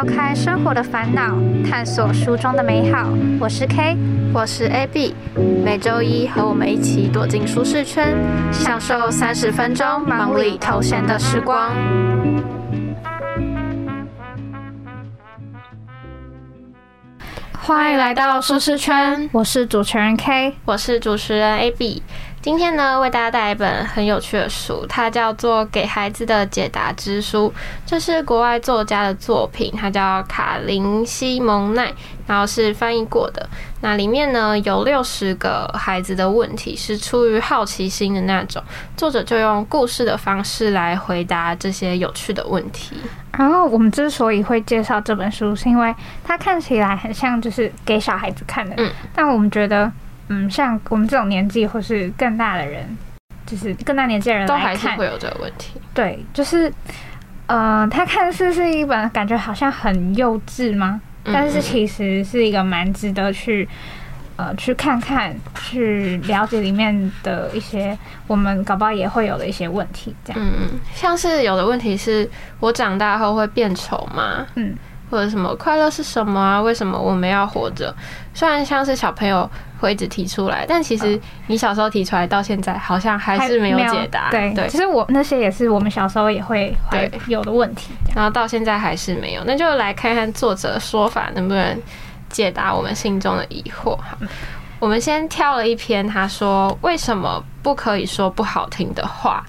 抛开生活的烦恼，探索书中的美好。我是 K，我是 AB，每周一和我们一起躲进舒适圈，享受三十分钟忙里偷闲的时光。欢迎来到舒适圈，我是主持人 K，我是主持人 AB。今天呢，为大家带来一本很有趣的书，它叫做《给孩子的解答之书》，这是国外作家的作品，它叫卡林西蒙奈，然后是翻译过的。那里面呢有六十个孩子的问题，是出于好奇心的那种，作者就用故事的方式来回答这些有趣的问题。然后我们之所以会介绍这本书，是因为它看起来很像就是给小孩子看的，嗯，但我们觉得。嗯，像我们这种年纪或是更大的人，就是更大年纪的人都还是会有这个问题。对，就是，呃，他看似是一本感觉好像很幼稚吗？但是其实是一个蛮值得去，呃，去看看、去了解里面的一些我们搞不好也会有的一些问题。这样，嗯嗯，像是有的问题是我长大后会变丑吗？嗯。或者什么快乐是什么啊？为什么我们要活着？虽然像是小朋友会一直提出来，但其实你小时候提出来到现在，好像还是没有解答。对对，其实我那些也是我们小时候也会会有的问题，然后到现在还是没有。那就来看看作者说法能不能解答我们心中的疑惑哈。我们先挑了一篇，他说为什么不可以说不好听的话？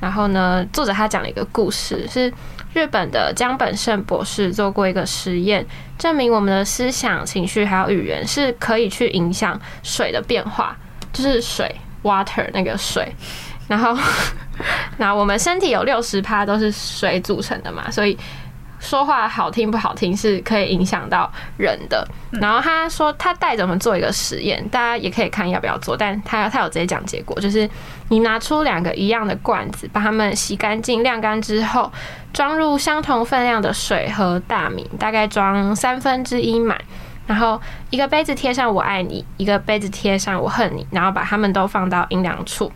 然后呢，作者他讲了一个故事是。日本的江本胜博士做过一个实验，证明我们的思想、情绪还有语言是可以去影响水的变化，就是水 （water） 那个水。然后，那我们身体有六十趴都是水组成的嘛，所以。说话好听不好听是可以影响到人的。然后他说他带着我们做一个实验，大家也可以看要不要做。但他他有直接讲结果，就是你拿出两个一样的罐子，把它们洗干净晾干之后，装入相同分量的水和大米，大概装三分之一满。然后一个杯子贴上我爱你，一个杯子贴上我恨你，然后把它们都放到阴凉处。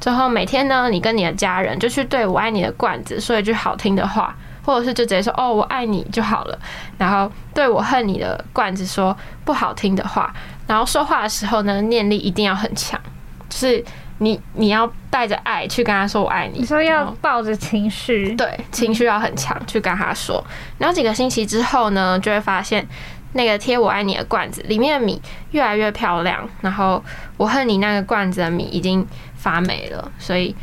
最后每天呢，你跟你的家人就去对我爱你的罐子说一句好听的话。或者是就直接说哦我爱你就好了，然后对我恨你的罐子说不好听的话，然后说话的时候呢念力一定要很强，就是你你要带着爱去跟他说我爱你，你说要抱着情绪，对情绪要很强去跟他说，然后几个星期之后呢就会发现那个贴我爱你的罐子里面的米越来越漂亮，然后我恨你那个罐子的米已经发霉了，所以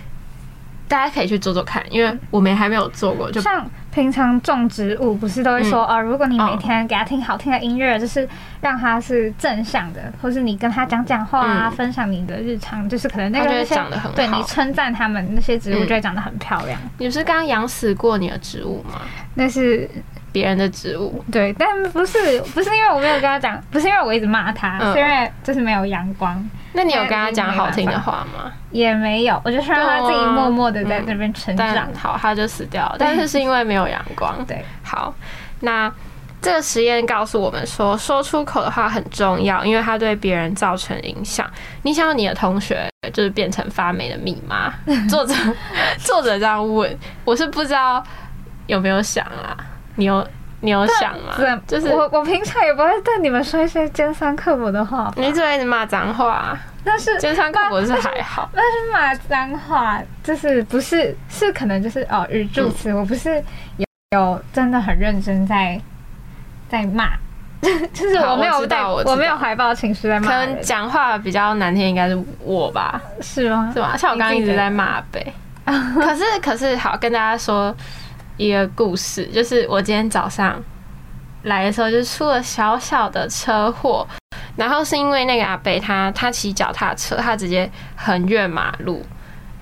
大家可以去做做看，因为我们还没有做过，就像。平常种植物不是都会说哦，如果你每天给他听好听的音乐，就是让他是正向的，或是你跟他讲讲话啊，分享你的日常，就是可能那个长得很好，对你称赞他们那些植物就会长得很漂亮。你不是刚养死过你的植物吗？那是。别人的植物，对，但不是不是因为我没有跟他讲，不是因为我一直骂他，是因为就是没有阳光。那你有跟他讲好听的话吗？也没有，我就是让他自己默默的在那边成长。好，他就死掉了。但是是因为没有阳光。对，好，那这个实验告诉我们说，说出口的话很重要，因为它对别人造成影响。你想要你的同学就是变成发霉的密码？作者作者这样问，我是不知道有没有想啊。你有你有想吗？就是我我平常也不会对你们说一些尖酸刻薄的话。你只会骂脏话，但是尖酸刻薄是还好。但是骂脏话就是不是是可能就是哦语助词，我不是有有真的很认真在在骂，就是我没有带我没有怀抱情绪在骂。可能讲话比较难听，应该是我吧？是吗？是吧？像我刚刚一直在骂呗。可是可是好跟大家说。一个故事，就是我今天早上来的时候，就出了小小的车祸，然后是因为那个阿北他他骑脚踏车，他直接横越马路，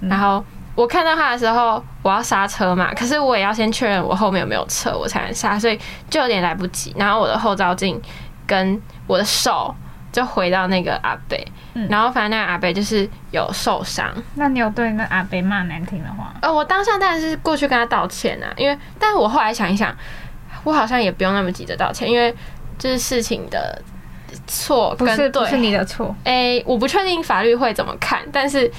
然后我看到他的时候，我要刹车嘛，可是我也要先确认我后面有没有车，我才能刹，所以就有点来不及。然后我的后照镜跟我的手就回到那个阿北，嗯。然后反正那个阿北就是有受伤，那你有对那阿北骂难听的话？呃，我当下当然是过去跟他道歉啊，因为，但是我后来想一想，我好像也不用那么急着道歉，因为就是事情的错不是不是你的错，诶、我不确定法律会怎么看，但是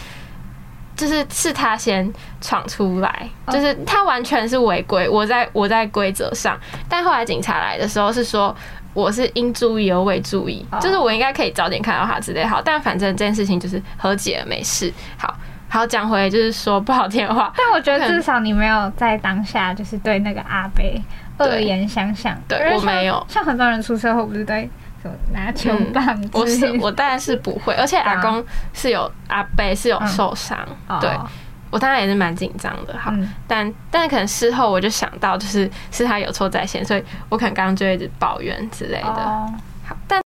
就是是他先闯出来，哦。就是他完全是违规，我在我在规则上，但后来警察来的时候是说。我是应注意而未注意，哦就是我应该可以早点看到他之类。好，但反正这件事情就是和解了，没事。好，好讲回就是说不好听的话，但我觉得至少你没有在当下就是对那个阿贝恶言相向。对我没有。像很多人出车祸不是对什么拿球棒我是我当然是不会，而且阿公是有阿贝是有受伤，哦。对我当然也是蛮紧张的。好，嗯但但可能事后我就想到，就是是他有错在先，所以我可能刚刚就一直抱怨之类的。哦，好，但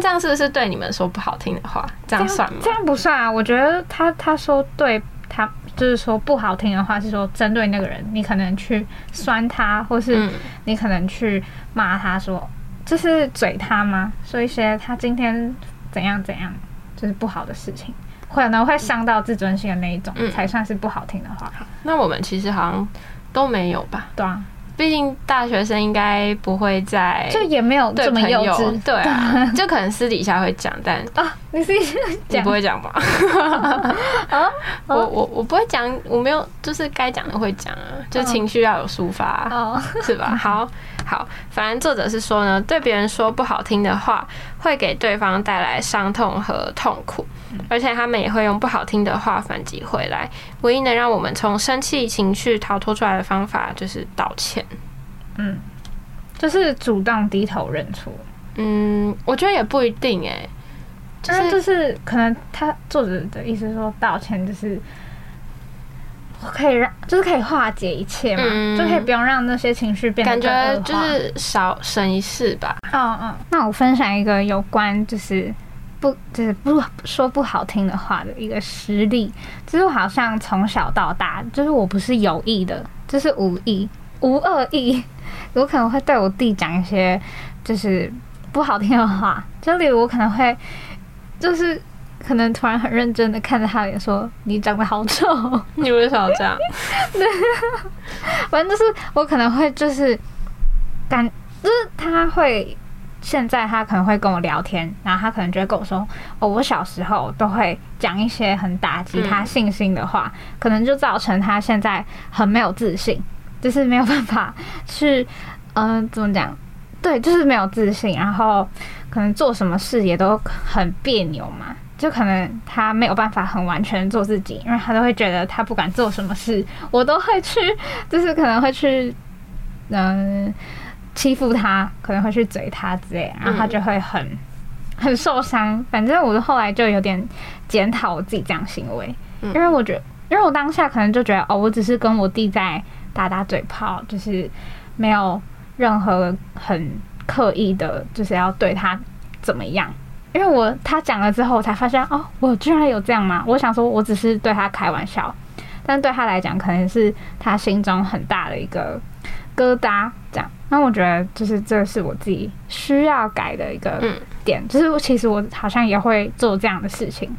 这样是不是对你们说不好听的话？这样算吗这？样不算啊，我觉得他他说对他就是说不好听的话，是说针对那个人，你可能去酸他，或是嗯，你可能去骂他说，就是嘴他吗？说一些他今天怎样怎样，就是不好的事情，可能会伤到自尊心的那一种，嗯才算是不好听的话。那我们其实好像都没有吧？对啊，毕竟大学生应该不会在就也没有对这么幼稚。对啊，就可能私底下会讲，但啊，你是你讲不会讲吧？啊？我我我不会讲，我没有，就是该讲的会讲啊，就情绪要有抒发啊、哦，是吧？好好，反正作者是说呢，对别人说不好听的话，会给对方带来伤痛和痛苦，而且他们也会用不好听的话反击回来。唯一能让我们从生气情绪逃脱出来的方法，就是道歉。嗯，就是主动低头认错。嗯，我觉得也不一定哎、就就是就是可能他作者的意思说道歉就是可以让就是可以化解一切嘛，嗯就可以不用让那些情绪变得感觉就是少省一事吧。嗯嗯。那我分享一个有关就是。不，就是不说不好听的话的一个实例，就是我好像从小到大，就是我不是有意的，就是无意、无恶意，我可能会对我弟讲一些就是不好听的话，就例如我可能会就是可能突然很认真的看着他脸说：“你长得好丑。”你为什么这样？对反正就是我可能会就是感，就是他会现在他可能会跟我聊天，然后他可能就会跟我说，哦，我小时候都会讲一些很打击他信心的话，可能就造成他现在很没有自信，就是没有办法去，嗯、怎么讲？对，就是没有自信，然后可能做什么事也都很别扭嘛。就可能他没有办法很完全做自己，因为他都会觉得他不管做什么事，我都会去，就是可能会去，嗯、欺负他，可能会去嘴他之类，然后他就会很很受伤。反正我后来就有点检讨我自己这样行为，嗯因为我觉得，因为我当下可能就觉得，哦，我只是跟我弟在打打嘴炮，就是没有任何很刻意的，就是要对他怎么样。因为我他讲了之后，我才发现哦，我居然有这样吗？我想说，我只是对他开玩笑，但对他来讲，可能是他心中很大的一个疙瘩。这样，那我觉得就是这是我自己需要改的一个嗯点，就是其实我好像也会做这样的事情，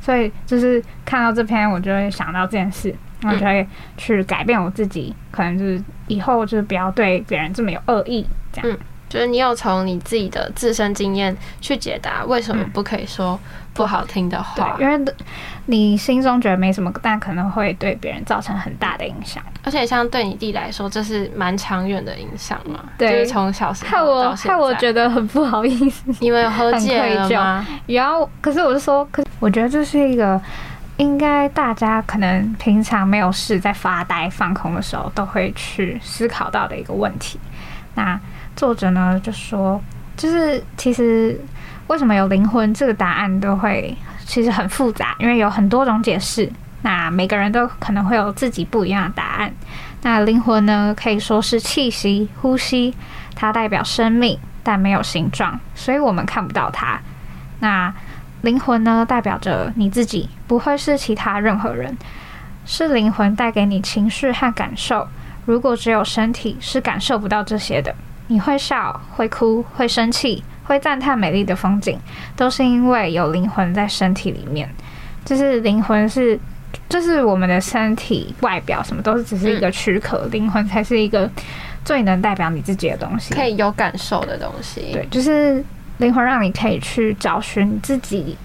所以就是看到这篇，我就会想到这件事，然后就会去改变我自己，可能就是以后就是不要对别人这么有恶意，这样。就是你有从你自己的自身经验去解答为什么不可以说不好听的话，对，因为你心中觉得没什么，但可能会对别人造成很大的影响。而且像对你弟来说，这是蛮长远的影响嘛。对就是从小时候到现在，害我觉得很不好意思。你们有和解了吗？然后，可是我就说，可是我觉得这是一个应该大家可能平常没有事在发呆放空的时候都会去思考到的一个问题。那作者呢就说，就是其实为什么有灵魂这个答案都会其实很复杂，因为有很多种解释。那每个人都可能会有自己不一样的答案。那灵魂呢，可以说是气息、呼吸，它代表生命，但没有形状，所以我们看不到它。那灵魂呢，代表着你自己，不会是其他任何人，是灵魂带给你情绪和感受。如果只有身体，是感受不到这些的。你会笑，会哭，会生气，会赞叹美丽的风景，都是因为有灵魂在身体里面。就是灵魂是，就是我们的身体外表什么都是只是一个躯壳，灵魂才是一个最能代表你自己的东西，可以有感受的东西。对，就是灵魂让你可以去找寻你自己。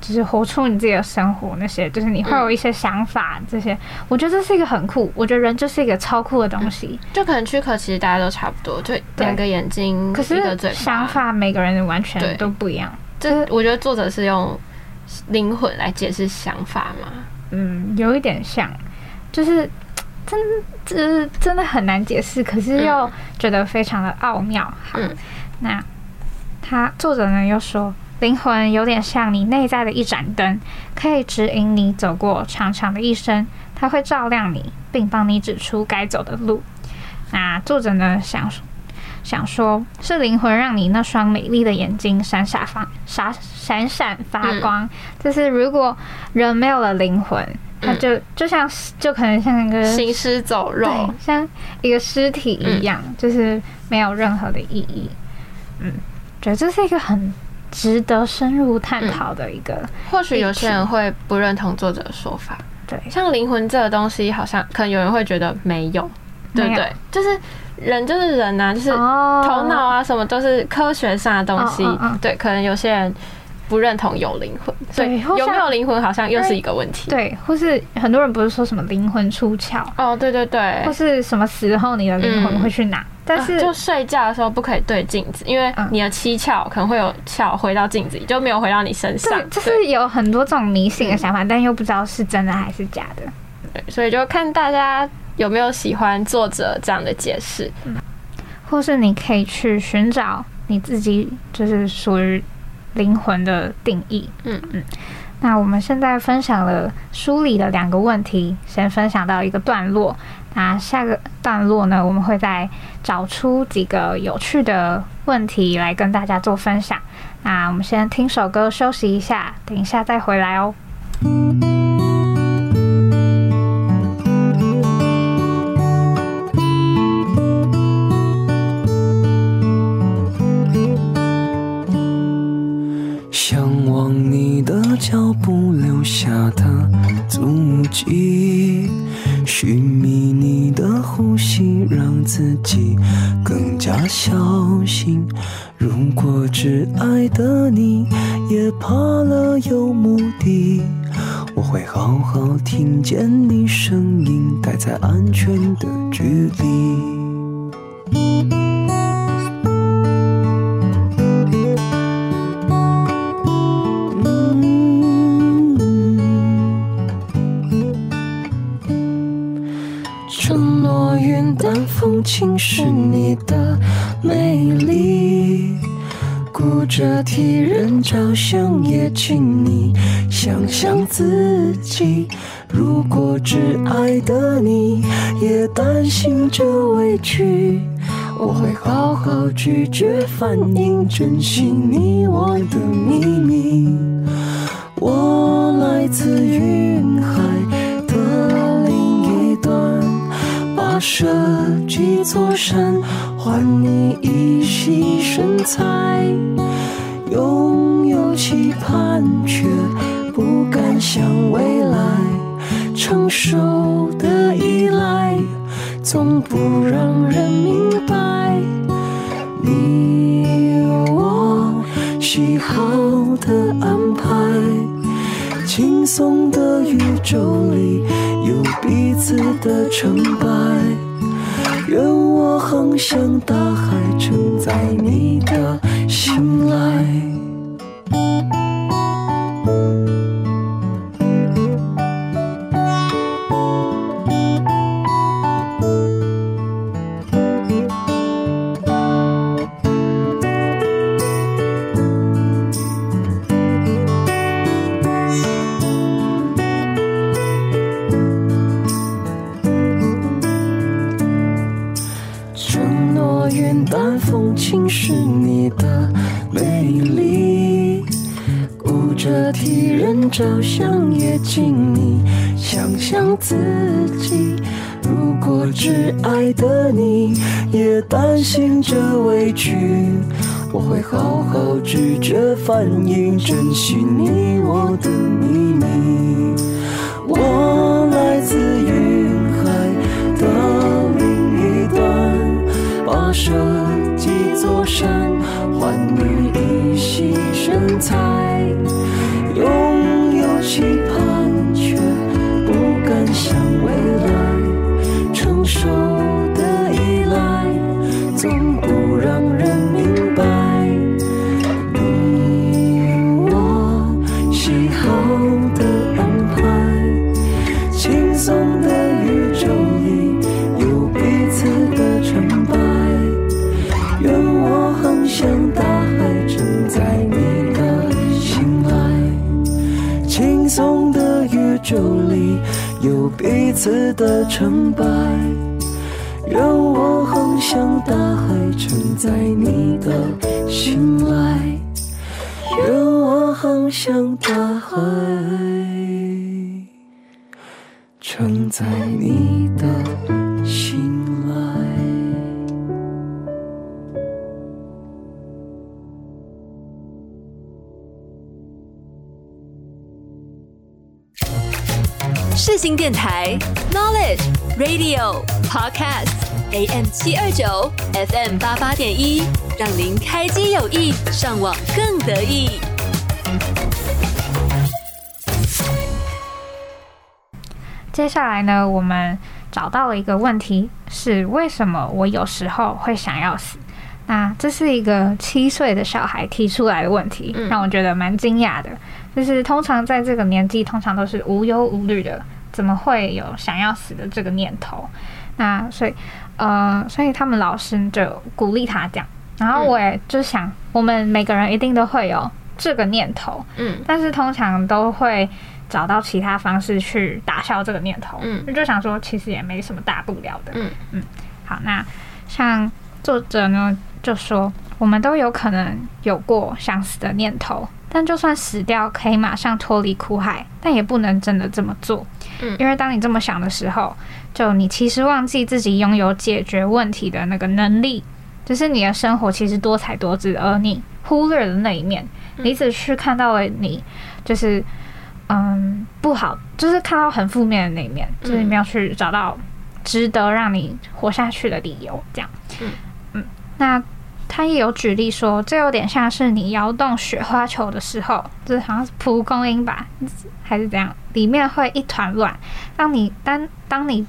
就是活出你自己的生活，那些就是你会有一些想法，这些我觉得这是一个很酷。我觉得人就是一个超酷的东西，就可能躯壳其实大家都差不多，就两个眼睛，可是想法每个人完全都不一样。这我觉得作者是用灵魂来解释想法嘛，嗯，有一点像，就是真这真的很难解释，可是又觉得非常的奥妙。好，那他作者呢又说。灵魂有点像你内在的一盏灯，可以指引你走过长长的一生。它会照亮你，并帮你指出该走的路。那作者呢？想想说，是灵魂让你那双美丽的眼睛闪闪发闪闪闪发光。就是如果人没有了灵魂，他就就像就可能像一个行尸走肉，像一个尸体一样，就是没有任何的意义。嗯，觉得这是一个很。值得深入探讨的一个，或许有些人会不认同作者的说法。对，像灵魂这个东西，好像可能有人会觉得没有，对不对？就是人就是人呐，就是头脑啊，什么都是科学上的东西。对，可能有些人。不认同有灵魂，对，有没有灵魂好像又是一个问题。对，或是很多人不是说什么灵魂出窍哦，对对对，或是什么时候你的灵魂会去哪？但是就睡觉的时候不可以对镜子，因为你的七窍可能会有窍回到镜子里，就没有回到你身上。就是有很多这种迷信的想法，但又不知道是真的还是假的。对，所以就看大家有没有喜欢作者这样的解释，或是你可以去寻找你自己，就是属于。灵魂的定义，嗯嗯，那我们现在分享了书里的两个问题，先分享到一个段落。那下个段落呢，我们会再找出几个有趣的问题来跟大家做分享。那我们先听首歌休息一下，等一下再回来哦。也怕了有目的，我会好好听见你声音，待在安全的距离。承诺云淡风轻是你的美丽，顾着替人着想，也请你想想自己。如果挚爱的你也担心着委屈，我会好好拒绝，反应珍惜你我的秘密。我来自于设几座山，换你一袭身材。拥有期盼，却不敢想未来。成熟的依赖，总不让人明白。你我喜好的安排，轻松的宇宙里。彼此的成败，愿我航向大海，承载你的信赖。照相也请你想想自己，如果挚爱的你也担心这委屈，我会好好拒绝反应，珍惜你我的秘密。山，换你一袭神采。次的成败。让我航向大海，承载你的信赖。让我航向大海，电台 Knowledge Radio Podcast AM 七二九 FM 八八点一，让您开机有意，上网更得意。接下来呢，我们找到了一个问题，是为什么我有时候会想要死？那这是一个七岁的小孩提出来的问题，嗯让我觉得蛮惊讶的。就是通常在这个年纪，通常都是无忧无虑的，怎么会有想要死的这个念头？那所以，呃，所以他们老师就鼓励他这样。然后我也就想，我们每个人一定都会有这个念头，嗯但是通常都会找到其他方式去打消这个念头。嗯就想说其实也没什么大不了的。嗯好，那像作者呢就说，我们都有可能有过想死的念头，但就算死掉可以马上脱离苦海，但也不能真的这么做。嗯。因为当你这么想的时候，就你其实忘记自己拥有解决问题的那个能力，就是你的生活其实多彩多姿，而你忽略了那一面，你只是看到了你就是嗯不好，就是看到很负面的那一面，就是你没有去找到值得让你活下去的理由，这样。嗯。嗯，那他也有举例说，这有点像是你摇动雪花球的时候，这好像是蒲公英吧，还是怎样，里面会一团乱。当你当当你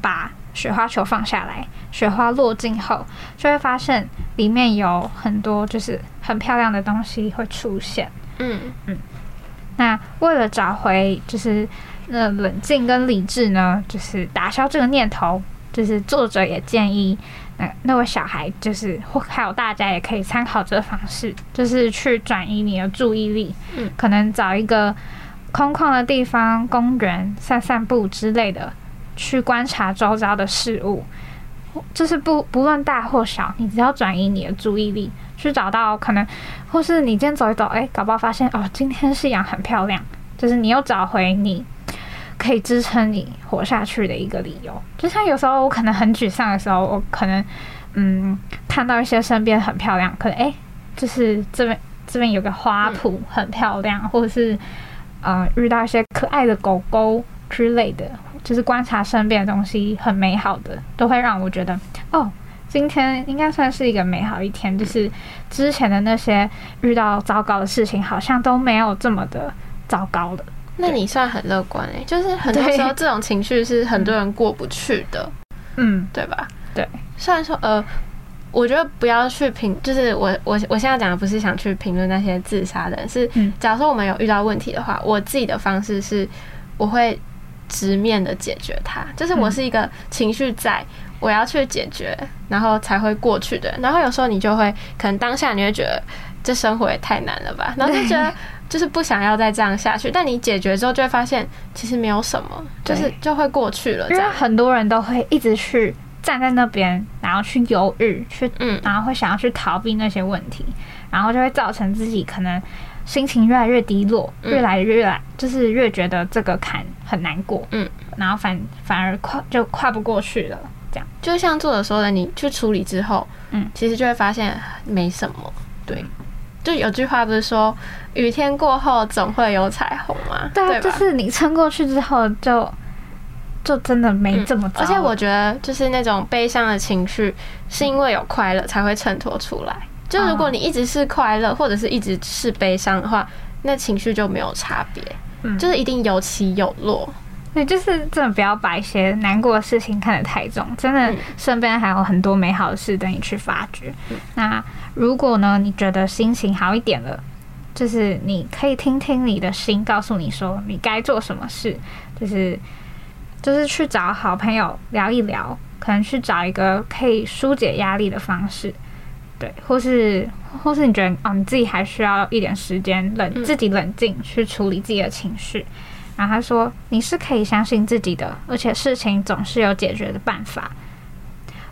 把雪花球放下来，雪花落尽后，就会发现里面有很多就是很漂亮的东西会出现。嗯嗯那为了找回就是那冷静跟理智呢，就是打消这个念头，就是作者也建议那那位小孩就是或还有大家也可以参考这个方式，就是去转移你的注意力，嗯可能找一个空旷的地方，公园散散步之类的，去观察周遭的事物。就是不不论大或小，你只要转移你的注意力，去找到可能，或是你今天走一走，哎、搞不好发现哦，今天夕阳很漂亮，就是你又找回你可以支撑你活下去的一个理由。就像有时候我可能很沮丧的时候，我可能嗯看到一些身边很漂亮，可能哎、就是这边这边有个花圃很漂亮，或者是呃遇到一些可爱的狗狗之类的，就是观察身边的东西很美好的，都会让我觉得哦。今天应该算是一个美好一天，就是之前的那些遇到糟糕的事情，好像都没有这么的糟糕了。那你算很乐观诶、就是很多时候这种情绪是很多人过不去的，嗯，对吧？对。虽然说呃，我觉得不要去评，就是我我我现在讲的不是想去评论那些自杀的人，是嗯假如说我们有遇到问题的话，我自己的方式是我会直面的解决它，就是我是一个情绪在。我要去解决，然后才会过去的。然后有时候你就会，可能当下你会觉得这生活也太难了吧，然后就觉得 就是不想要再这样下去。但你解决之后，就会发现其实没有什么，就是就会过去了。因为这样，很多人都会一直去站在那边，然后去犹豫，去，嗯然后会想要去逃避那些问题，然后就会造成自己可能心情越来越低落，嗯越来越来就是越觉得这个坎很难过，嗯，然后反反而跨就跨不过去了，这样，就像作者说的，你去处理之后，嗯，其实就会发现没什么。对，就有句话不是说雨天过后总会有彩虹啊？对啊，吧？就是你撑过去之后就就真的没这么糟、而且我觉得，就是那种悲伤的情绪，是因为有快乐才会衬托出来。就如果你一直是快乐，或者是一直是悲伤的话，那情绪就没有差别，嗯就是一定有起有落。对，就是真的不要把一些难过的事情看得太重，真的嗯身边还有很多美好的事等你去发掘。那如果呢，你觉得心情好一点了，就是你可以听听你的心告诉你说你该做什么事，就是就是去找好朋友聊一聊，可能去找一个可以疏解压力的方式。对，或是或是你觉得哦，你自己还需要一点时间冷嗯自己冷静去处理自己的情绪，然后他说：“你是可以相信自己的，而且事情总是有解决的办法。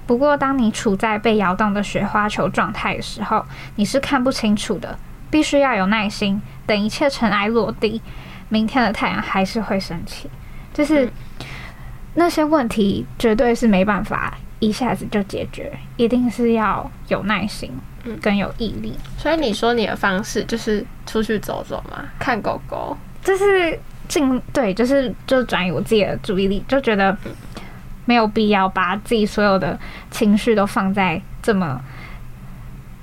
不过，当你处在被摇动的雪花球状态的时候，你是看不清楚的，必须要有耐心，等一切尘埃落地，明天的太阳还是会升起。就是、那些问题绝对是没办法一下子就解决，一定是要有耐心嗯跟有毅力。所以你说你的方式就是出去走走嘛，看狗狗。就是进对，就是就转移我自己的注意力，就觉得没有必要把自己所有的情绪都放在这么，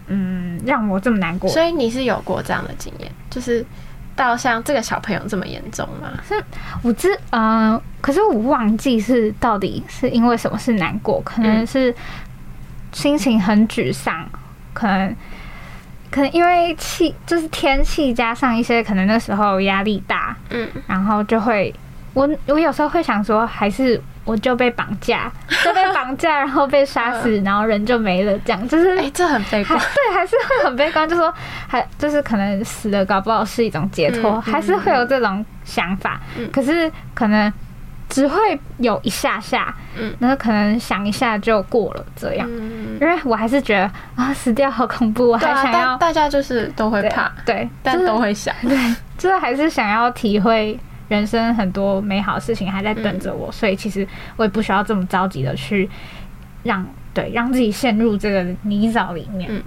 嗯，让我这么难过。所以你是有过这样的经验，就是到像这个小朋友这么严重吗？是我知，嗯、可是我忘记是到底是因为什么是难过，可能嗯是心情很沮丧，可能可能因为气就是天气加上一些可能那时候压力大，嗯，然后就会我我有时候会想说，还是我就被绑架，就被绑架，然后被杀死，然后人就没了，这样就是哎、这很悲观。对，还是会很悲观，就说还就是可能死了，搞不好是一种解脱，嗯还是会有这种想法。嗯可是可能只会有一下下，嗯然后可能想一下就过了这样。嗯，因为我还是觉得啊，死掉好恐怖，啊，还想要大大家就是都会怕，对，但都会想。对就是还是想要体会人生很多美好的事情还在等着我，所以其实我也不需要这么着急的去让对让自己陷入这个泥沼里面。嗯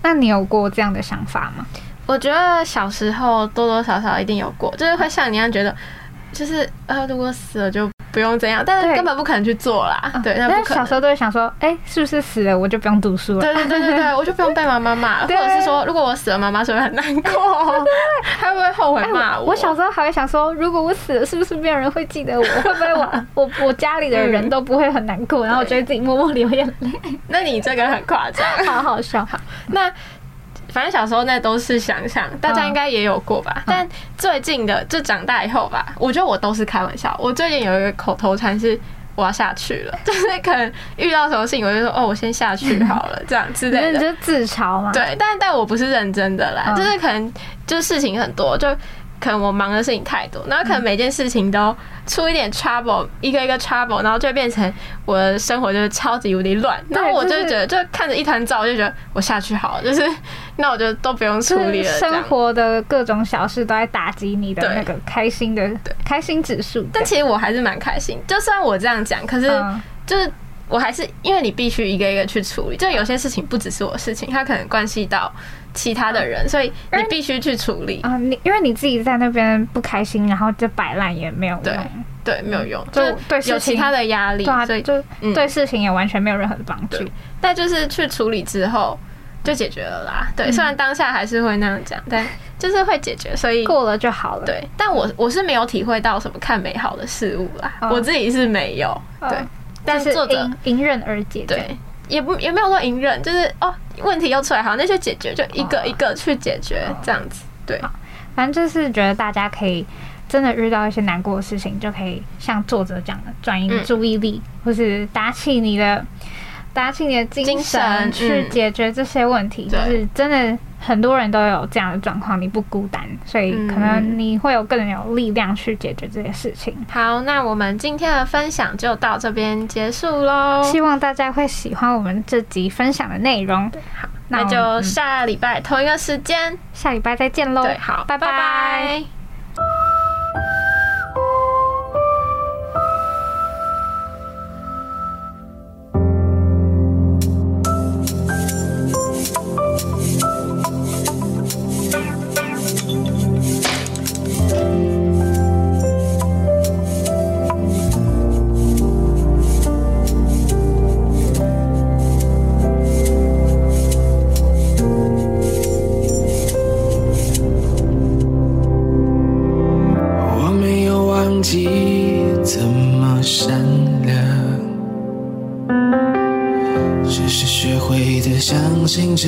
那你有过这样的想法吗？我觉得小时候多多少少一定有过，就是会像你一样觉得，就是呃，如果死了就不用这样，但是根本不可能去做啦。对，那小时候都会想说，哎、是不是死了我就不用读书了？对对对对对，我就不用被妈妈骂了，或者是说，如果我死了，妈妈是不是很难过？她会不会后悔哎骂我我小时候还会想说，如果我死了，是不是没有人会记得我？会不会我 我我家里的人都不会很难过？然后我觉得自己默默流眼泪，那你这个很夸张。好好笑。好那反正小时候那都是想象，大家应该也有过吧？但最近的就长大以后吧，我觉得我都是开玩笑。我最近有一个口头禅是。我要下去了，就是可能遇到什么事情，我就说哦，我先下去 好了，这样之类的。你就自嘲嘛？对，但但我不是认真的啦，嗯就是可能就是事情很多，就可能我忙的事情太多，然后可能每件事情都出一点 trouble，一个一个 trouble，然后就会变成我的生活就是超级无敌乱，然后我就觉得就看着一团糟，我就觉得我下去好了，就是那我就都不用处理了，生活的各种小事都在打击你的那个开心的开心指数。但其实我还是蛮开心，就算我这样讲，可是嗯。就是我还是因为你必须一个一个去处理，就有些事情不只是我事情，它可能关系到其他的人，所以你必须去处理。啊，你因为你自己在那边不开心，然后就摆烂也没有对用，对，没有用，就就是对有其他的压力对啊，，所以就嗯。对事情也完全没有任何的帮助。对。但就是去处理之后就解决了啦。对，嗯虽然当下还是会那样讲，但 就是会解决，所以过了就好了。对。但我我是没有体会到什么看美好的事物啦，哦我自己是没有。哦对，但是作者迎迎刃而解。对。也不也没有说隐忍，就是哦，问题又出来，好，那就解决，就一个哦一个去解决，这样子。对，反正就是觉得大家可以真的遇到一些难过的事情，就可以像作者讲的，转移嗯注意力，或是打起你的打起你的精精神去嗯解决这些问题。就是真的很多人都有这样的状况，你不孤单，所以可能你会有更有力量去解决这些事情。好，那我们今天的分享就到这边结束喽。希望大家会喜欢我们这集分享的内容。好，那就下礼拜同一个时间，下礼拜再见喽。对，好，拜拜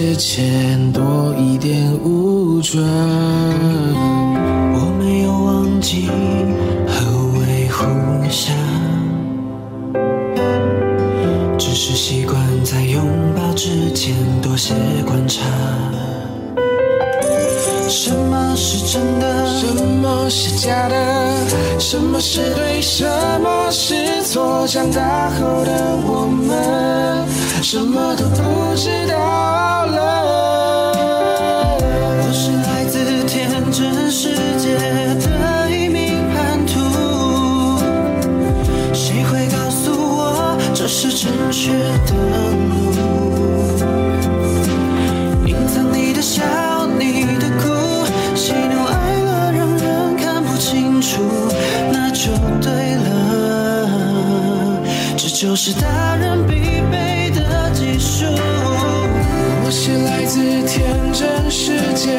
之前多一点武装。我没有忘记何为互相，只是习惯在拥抱之前多些观察。是真的？什么是假的？什么是对？什么是错？长大后的我们，什么都不知道了。我是来自天真世界的一名叛徒，谁会告诉我这是正确的就是大人必备的技术。我是来自天真世界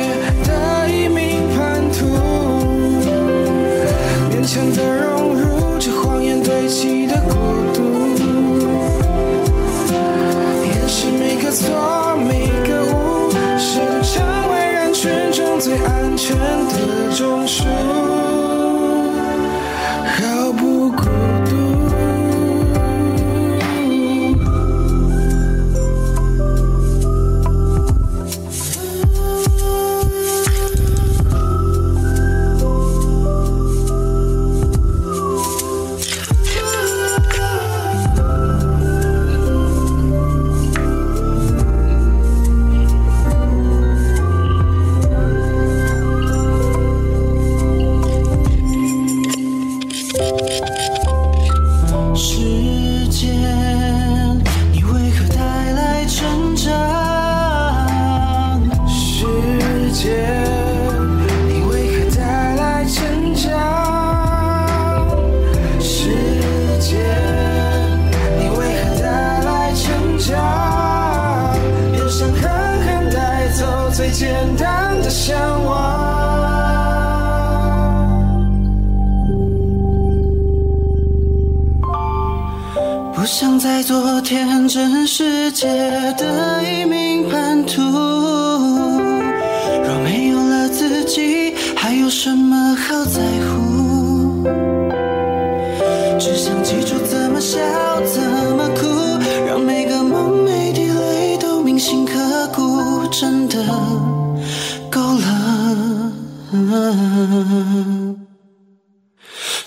的一名叛徒，勉强的融入这谎言堆砌的孤独。掩饰每个错，每个误，是成为人群中最安全的中枢，真的够了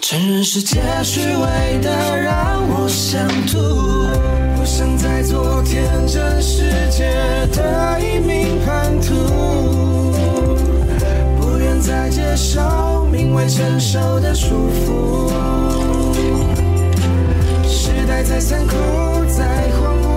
承认世界虚伪的让我想吐不想再做天真世界的一名叛徒。不愿再接受名为成熟的束缚。时代再残酷再荒芜。